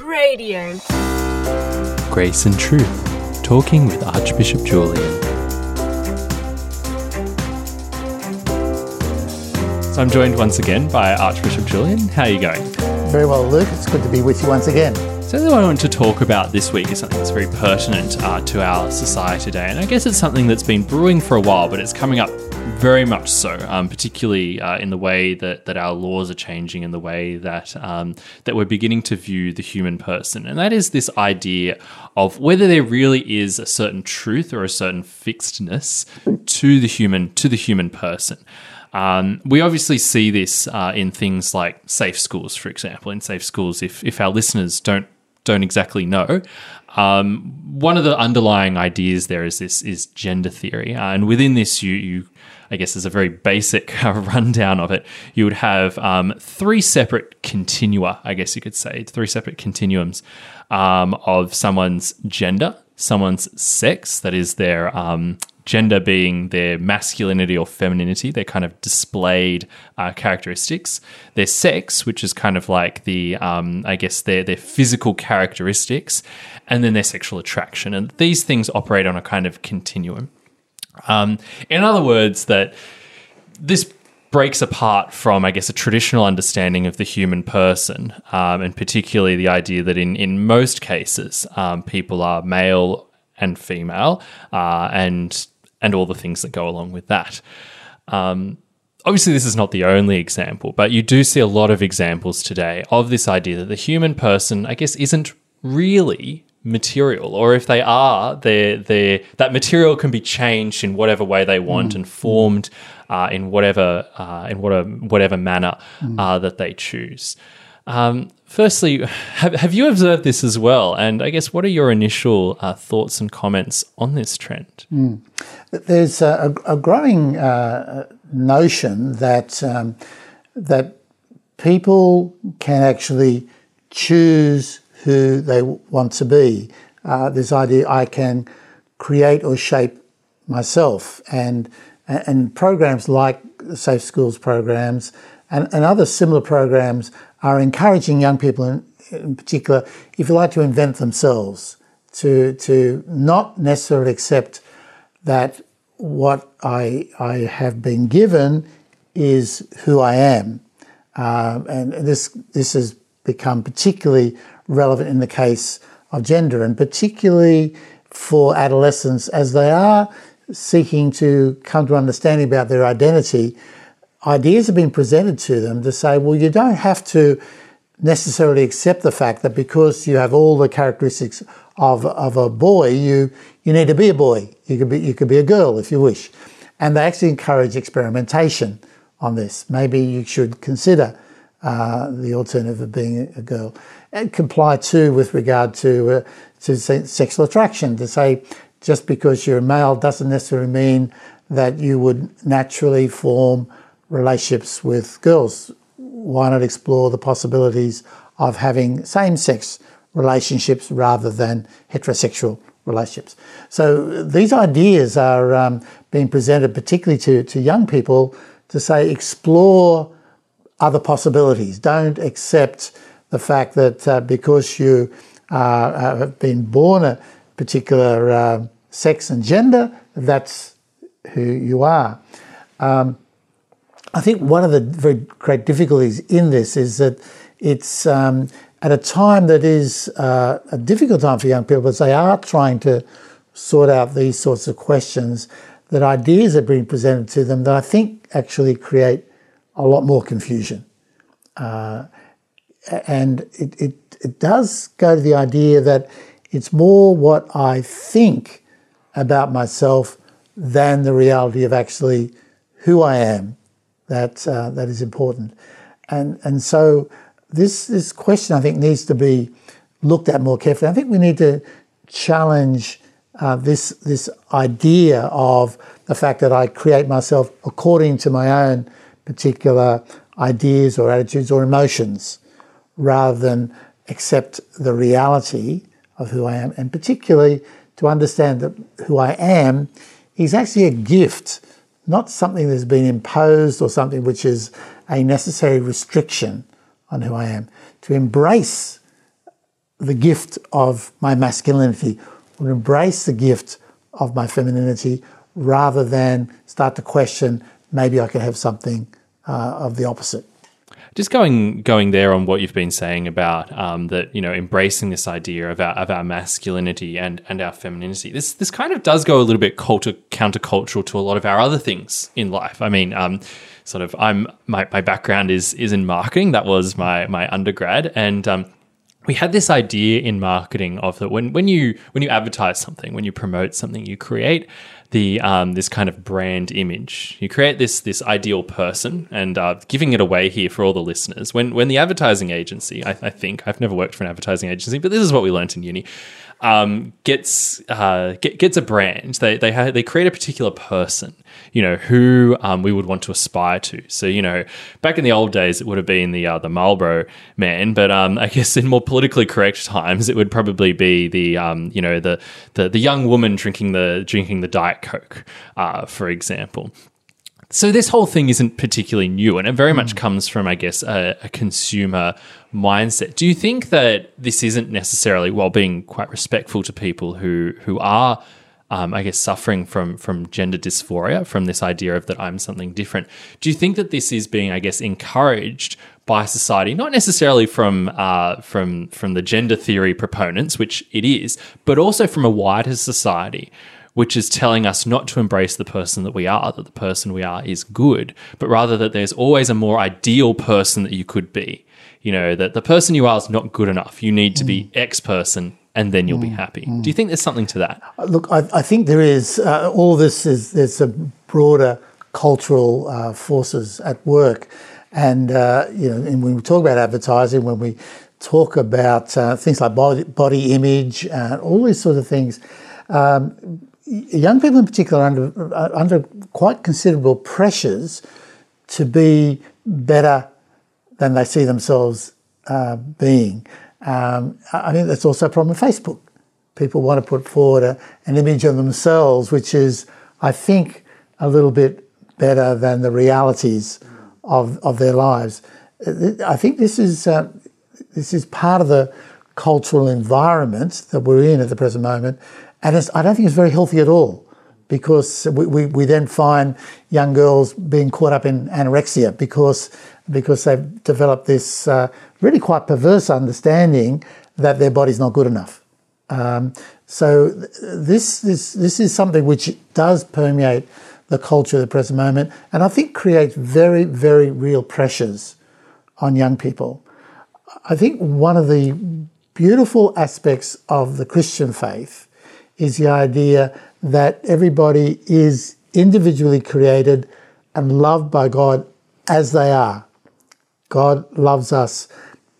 Radio. Grace and Truth, talking with Archbishop Julian. So I'm joined once again by Archbishop Julian. How are you going? Very well, Luke. It's good to be with you once again. So, what I want to talk about this week is something that's very pertinent uh, to our society today. And I guess it's something that's been brewing for a while, but it's coming up very much so, um, particularly uh, in the way that, that our laws are changing and the way that um, that we're beginning to view the human person, and that is this idea of whether there really is a certain truth or a certain fixedness to the human to the human person. Um, we obviously see this uh, in things like safe schools, for example. In safe schools, if if our listeners don't don't exactly know, um, one of the underlying ideas there is this is gender theory, uh, and within this, you you I guess as a very basic rundown of it, you would have um, three separate continua, I guess you could say, three separate continuums um, of someone's gender, someone's sex, that is their um, gender being their masculinity or femininity, their kind of displayed uh, characteristics, their sex, which is kind of like the, um, I guess, their, their physical characteristics, and then their sexual attraction. And these things operate on a kind of continuum. Um, in other words, that this breaks apart from, I guess, a traditional understanding of the human person, um, and particularly the idea that in, in most cases, um, people are male and female, uh, and and all the things that go along with that. Um, obviously, this is not the only example, but you do see a lot of examples today of this idea that the human person, I guess, isn't really material, or if they are, they they that material can be changed in whatever way they want mm. and formed uh, in whatever uh, in whatever whatever manner mm. uh, that they choose. Um, firstly, have, have you observed this as well? And I guess what are your initial uh, thoughts and comments on this trend? Mm. There's a, a growing uh, notion that um, that people can actually choose who they want to be. Uh, this idea I can create or shape myself, and and programs like Safe Schools programs and, and other similar programs are encouraging young people, in, in particular, if you like, to invent themselves, to to not necessarily accept that what I I have been given is who I am, uh, and this this has become particularly relevant in the case of gender, and particularly for adolescents as they are seeking to come to understanding about their identity. Ideas have been presented to them to say, well, you don't have to necessarily accept the fact that because you have all the characteristics of, of a boy, you, you need to be a boy. You could be, you could be a girl if you wish. And they actually encourage experimentation on this. Maybe you should consider uh, the alternative of being a girl and comply too with regard to uh, to sexual attraction. To say just because you're a male doesn't necessarily mean that you would naturally form relationships with girls. Why not explore the possibilities of having same-sex relationships rather than heterosexual relationships? So these ideas are um, being presented particularly to, to young people to say explore other possibilities. Don't accept the fact that uh, because you uh, have been born a particular uh, sex and gender, that's who you are. Um, I think one of the very great difficulties in this is that it's um, at a time that is uh, a difficult time for young people as they are trying to sort out these sorts of questions, that ideas are being presented to them that I think actually create a lot more confusion. Uh, and it, it, it does go to the idea that it's more what I think about myself than the reality of actually who I am that uh, that is important. And and so this this question I think needs to be looked at more carefully. I think we need to challenge uh, this this idea of the fact that I create myself according to my own particular ideas or attitudes or emotions rather than accept the reality of who I am, and particularly to understand that who I am is actually a gift, not something that's been imposed or something which is a necessary restriction on who I am. To embrace the gift of my masculinity, would embrace the gift of my femininity rather than start to question maybe I could have something uh, of the opposite. Just going going there on what you've been saying about um, that, you know, embracing this idea of our, of our masculinity and, and our femininity. This this kind of does go a little bit culture, countercultural to a lot of our other things in life. I mean, um, sort of, I'm my, my background is is in marketing. That was my my undergrad, and um, we had this idea in marketing of that when, when you when you advertise something, when you promote something, you create the um, this kind of brand image. You create this this ideal person, and uh, giving it away here for all the listeners. When when the advertising agency, I, I think I've never worked for an advertising agency, but this is what we learned in uni um, gets uh, get, gets a brand. They they ha- they create a particular person, you know, who um, we would want to aspire to. So you know, back in the old days, it would have been the uh, the Marlboro man, but um, I guess in more politically correct times, it would probably be the um, you know the, the the young woman drinking the drinking the diet coke, uh, for example. So this whole thing isn't particularly new, and it very much comes from, I guess, a, a, consumer mindset. Do you think that this isn't necessarily, while being quite respectful to people who who are, um, I guess, suffering from from gender dysphoria, from this idea of that I'm something different? Do you think that this is being, I guess, encouraged by society, not necessarily from uh, from from the gender theory proponents, which it is, but also from a wider society? which is telling us not to embrace the person that we are, that the person we are is good, but rather that there's always a more ideal person that you could be. You know, that the person you are is not good enough. You need to be mm. X person and then you'll mm, be happy. Mm. Do you think there's something to that? Uh, look, I, I think there is. Uh, all this is, there's a broader cultural uh, forces at work. And, uh, you know, and when we talk about advertising, when we talk about uh, things like body, body image, and all these sort of things, um, young people in particular are under, are under quite considerable pressures to be better than they see themselves uh, being. Um, I think that's also a problem with Facebook. People want to put forward a, an image of themselves, which is, I think, a little bit better than the realities of, of their lives. I think this is uh, this is part of the cultural environment that we're in at the present moment, and I don't think it's very healthy at all because we, we, we, then find young girls being caught up in anorexia because, because they've developed this uh, really quite perverse understanding that their body's not good enough. Um, so this, this, this is something which does permeate the culture of the present moment and I think creates very, very real pressures on young people. I think one of the beautiful aspects of the Christian faith is the idea that everybody is individually created and loved by God as they are. God loves us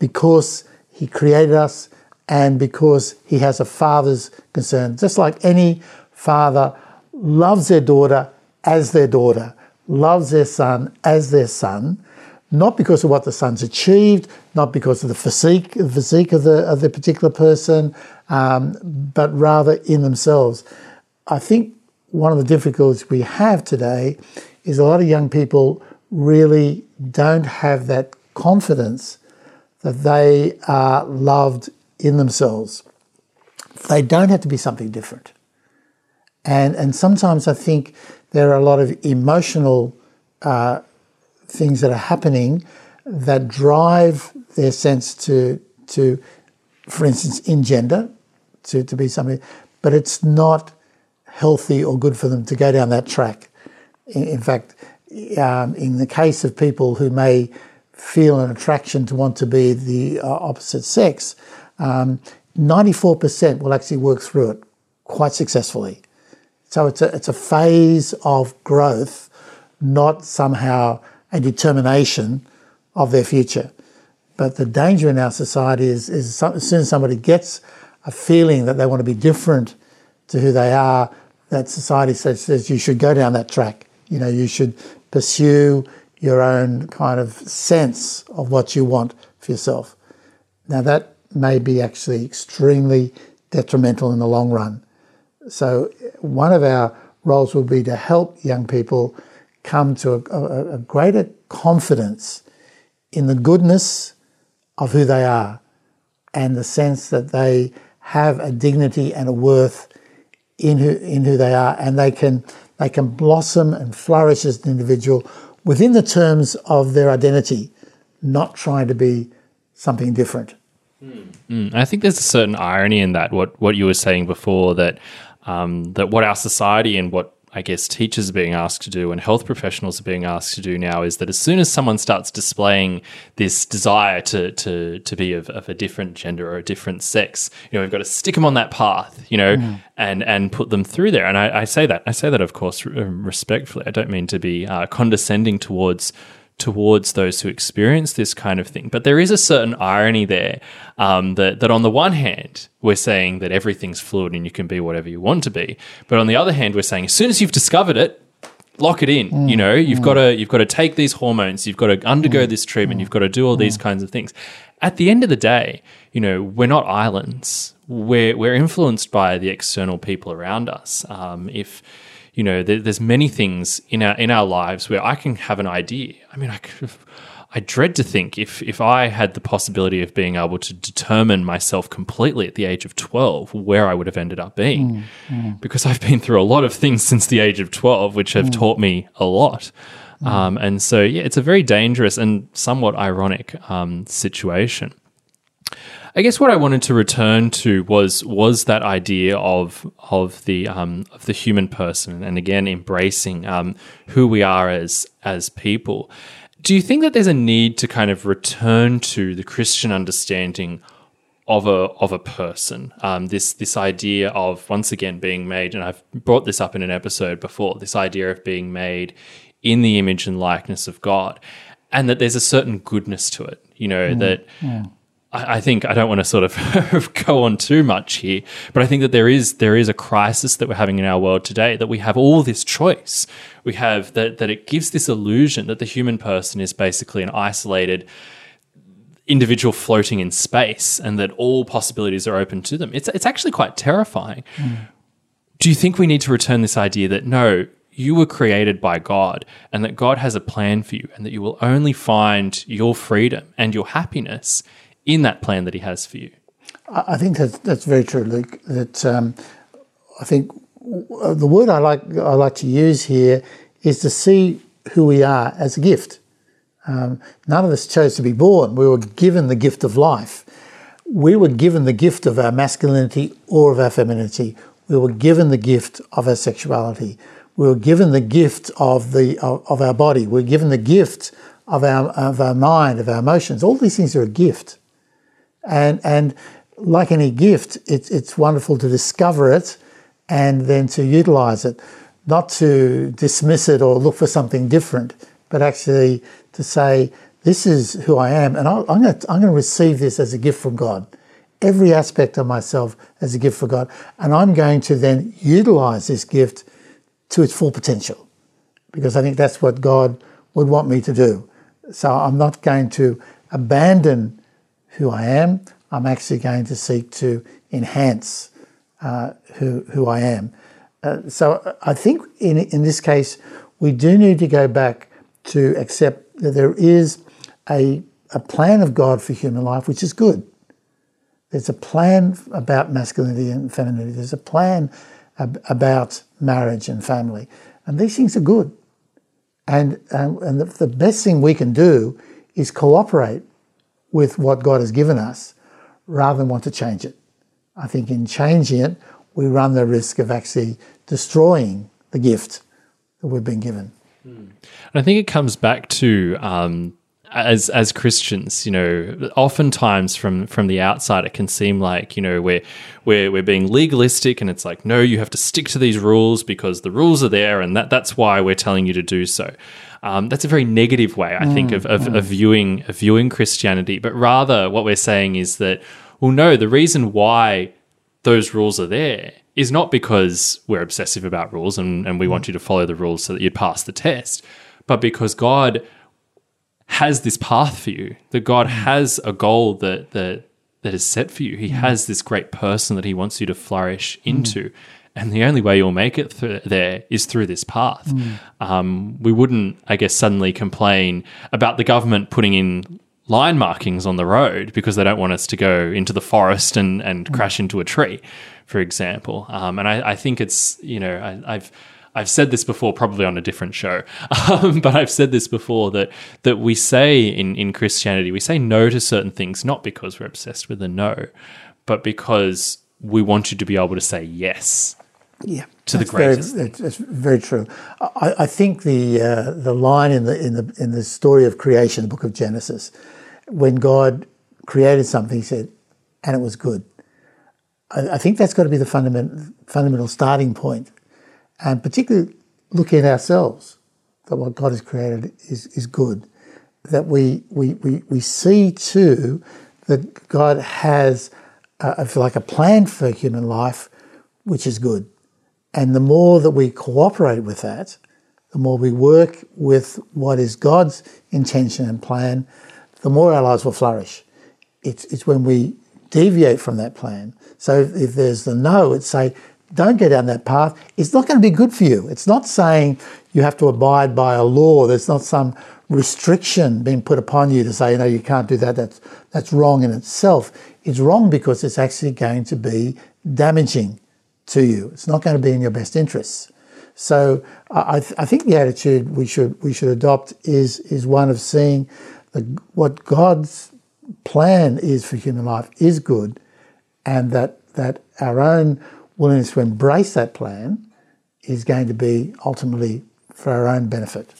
because He created us and because He has a father's concern. Just like any father loves their daughter as their daughter, loves their son as their son, not because of what the son's achieved, not because of the physique, physique of the, of the particular person, um, but rather in themselves. I think one of the difficulties we have today is a lot of young people really don't have that confidence that they are loved in themselves. They don't have to be something different. And, and sometimes I think there are a lot of emotional uh, things that are happening that drive their sense to, to for instance, in gender, to, to be something, but it's not healthy or good for them to go down that track. In, in fact, um, in the case of people who may feel an attraction to want to be the uh, opposite sex, um, 94% will actually work through it quite successfully. So it's a, it's a phase of growth, not somehow a determination of their future. But the danger in our society is, is as soon as somebody gets a feeling that they want to be different to who they are, that society says, says you should go down that track. You know, you should pursue your own kind of sense of what you want for yourself. Now, that may be actually extremely detrimental in the long run. So, one of our roles will be to help young people come to a, a, a greater confidence in the goodness of who they are and the sense that they have a dignity and a worth in who in who they are, and they can they can blossom and flourish as an individual within the terms of their identity, not trying to be something different. Mm, I think there's a certain irony in that. What what you were saying before that um, that what our society and what I guess teachers are being asked to do and health professionals are being asked to do now is that as soon as someone starts displaying this desire to to to be of, of a different gender or a different sex, you know, we've got to stick them on that path, you know, mm. and and put them through there. And I, I, say that I say that of course um, respectfully. I don't mean to be uh, condescending towards towards those who experience this kind of thing. But there is a certain irony there um, that that on the one hand we're saying that everything's fluid and you can be whatever you want to be, but on the other hand we're saying as soon as you've discovered it, lock it in. Mm, you know, you've mm. got to you've got to take these hormones, you've got to undergo mm, this treatment, mm. you've got to do all these mm. kinds of things. At the end of the day, you know, we're not islands. We're we're influenced by the external people around us. Um, if you know, there, there's many things in our in our lives where I can have an idea. I mean, I could, I dread to think if if I had the possibility of being able to determine myself completely at the age of 12 where I would have ended up being mm, mm. because I've been through a lot of things since the age of 12 which have mm. taught me a lot. Mm. Um, and so yeah, it's a very dangerous and somewhat ironic um, situation. I guess what I wanted to return to was was that idea of of the um, of the human person, and again embracing um, who we are as as people. Do you think that there's a need to kind of return to the Christian understanding of a of a person? Um, this this idea of once again being made, and I've brought this up in an episode before. This idea of being made in the image and likeness of God, and that there's a certain goodness to it. You know mm, that. Yeah I think I don't want to sort of go on too much here, but I think that there is there is a crisis that we're having in our world today that we have all this choice. We have that that it gives this illusion that the human person is basically an isolated individual floating in space and that all possibilities are open to them. It's it's actually quite terrifying. Mm. Do you think we need to return this idea that no, you were created by God and that God has a plan for you and that you will only find your freedom and your happiness in that plan that He has for you. I think that's that's very true, Luke. That um, I think the word I like I like to use here is to see who we are as a gift. Um, none of us chose to be born. We were given the gift of life. We were given the gift of our masculinity or of our femininity. We were given the gift of our sexuality. We were given the gift of the of, of our body. We were given the gift of our of our mind, of our emotions. All these things are a gift. And, and like any gift, it's, it's wonderful to discover it and then to utilize it, not to dismiss it or look for something different, but actually to say, this is who I am, and I'm going, to, I'm going to receive this as a gift from God. Every aspect of myself as a gift for God, and I'm going to then utilize this gift to its full potential, because I think that's what God would want me to do. So I'm not going to abandon who I am. I'm actually going to seek to enhance uh, who, who I am. Uh, so I think in, in this case, we do need to go back to accept that there is a, a plan of God for human life, which is good. There's a plan about masculinity and femininity. There's a plan ab- about marriage and family. And these things are good. And, um, and the, the best thing we can do is cooperate with what God has given us rather than want to change it. I think in changing it, we run the risk of actually destroying the gift that we've been given. And I think it comes back to um, as as Christians, you know, oftentimes from from the outside, it can seem like you know we're we're we're being legalistic, and it's like no, you have to stick to these rules because the rules are there, and that that's why we're telling you to do so. Um, that's a very negative way, I mm, think, of, of, mm. of viewing of viewing Christianity. But rather, what we're saying is that, well, no, the reason why those rules are there is not because we're obsessive about rules and, and we want you to follow the rules so that you pass the test, but because God has this path for you, that God mm. has a goal that that that is set for you. He mm. has this great person that He wants you to flourish into. And the only way you'll make it th- there is through this path. Mm. Um, we wouldn't, I guess, suddenly complain about the government putting in line markings on the road because they don't want us to go into the forest and, and Mm. crash into a tree, for example. Um, and I, I think it's, you know, I, I've, I've said this before, probably on a different show, um, but I've said this before that that we say in, in Christianity, we say no to certain things not because we're obsessed with a no, but because we want you to be able to say yes. Yeah, To the very- greatest. That's, that's very true. I, I think the uh, the line in the in the in the story of creation, the book of Genesis, when God created something, He said, "And it was good." I, I think that's got to be the fundamental fundamental starting point, and particularly looking at ourselves, that what God has created is is good. That we we we, we see too that God has, like, a plan for human life, which is good. And the more that we cooperate with that, the more we work with what is God's intention and plan, the more our lives will flourish. It's, it's when we deviate from that plan. So if there's the no, it's say, don't go down that path. It's not going to be good for you. It's not saying you have to abide by a law. There's not some restriction being put upon you to say, no, you can't do that. That's, that's wrong in itself. It's wrong because it's actually going to be damaging to you. It's not going to be in your best interests. So I, I th- I think the attitude we should we should adopt is is one of seeing the, what God's plan is for human life is good, and that that our own willingness to embrace that plan is going to be ultimately for our own benefit.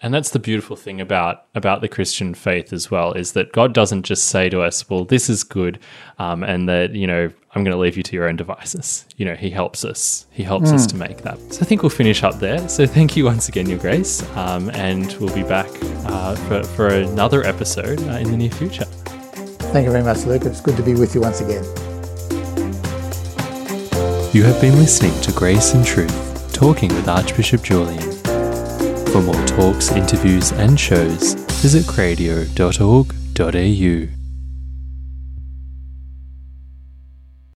And that's the beautiful thing about about the Christian faith as well is that God doesn't just say to us, "Well, this is good," um, and that you know I'm going to leave you to your own devices. You know, He helps us. He helps us to make that. So I think we'll finish up there. So thank you once again, Your Grace, um, and we'll be back uh, for for another episode uh, in the near future. Thank you very much, Luke. It's good to be with you once again. You have been listening to Grace and Truth, talking with Archbishop Julian. For more talks, interviews, and shows, visit cradio.org.au.